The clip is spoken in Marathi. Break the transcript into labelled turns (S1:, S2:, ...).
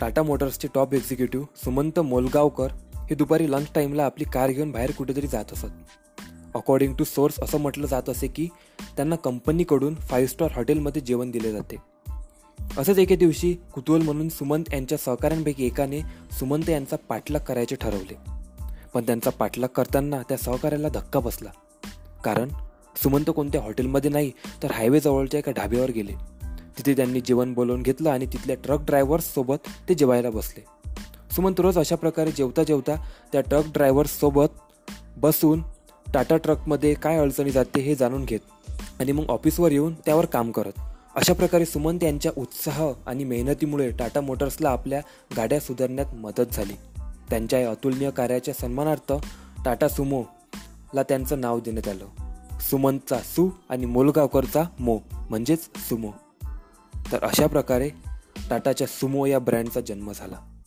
S1: टाटा मोटर्सचे टॉप एक्झिक्युटिव्ह सुमंत मोलगावकर हे दुपारी लंच टाईमला आपली कार घेऊन बाहेर कुठेतरी जात असत. अकॉर्डिंग टू सोर्स असं म्हटलं जात असे की त्यांना कंपनीकडून फाईव्ह स्टार हॉटेलमध्ये जेवण दिले जाते. असंच एके दिवशी कुतूहल म्हणून सुमंत यांच्या सहकाऱ्यांपैकी एकाने सुमंत यांचा पाठलाग करायचे ठरवले. पण त्यांचा पाठलाग करताना त्या सहकार्याला धक्का बसला. कारण सुमंत कोणत्या हॉटेलमध्ये नाही तर हायवेजवळच्या एका ढाब्यावर गेले. तिथे त्यांनी जेवण बोलवून घेतलं आणि तिथल्या ट्रक ड्रायव्हर्ससोबत ते जेवायला बसले. सुमंत रोज अशा प्रकारे जेवता जेवता त्या ट्रक ड्रायव्हर्ससोबत बसून टाटा ट्रकमध्ये काय अडचणी जाते हे जाणून घेत आणि मग ऑफिसवर येऊन त्यावर काम करत. अशा प्रकारे सुमंत यांच्या उत्साह आणि मेहनतीमुळे टाटा मोटर्सला आपल्या गाड्या सुधारण्यात मदत झाली. त्यांच्या या अतुलनीय कार्याच्या सन्मानार्थ टाटा सुमोला त्यांचं नाव देण्यात आलं. सुमंतचा सु आणि मोलगावकरचा मो म्हणजेच सुमो. तर अशा प्रकारे टाटाच्या सुमो या ब्रँडचा जन्म झाला.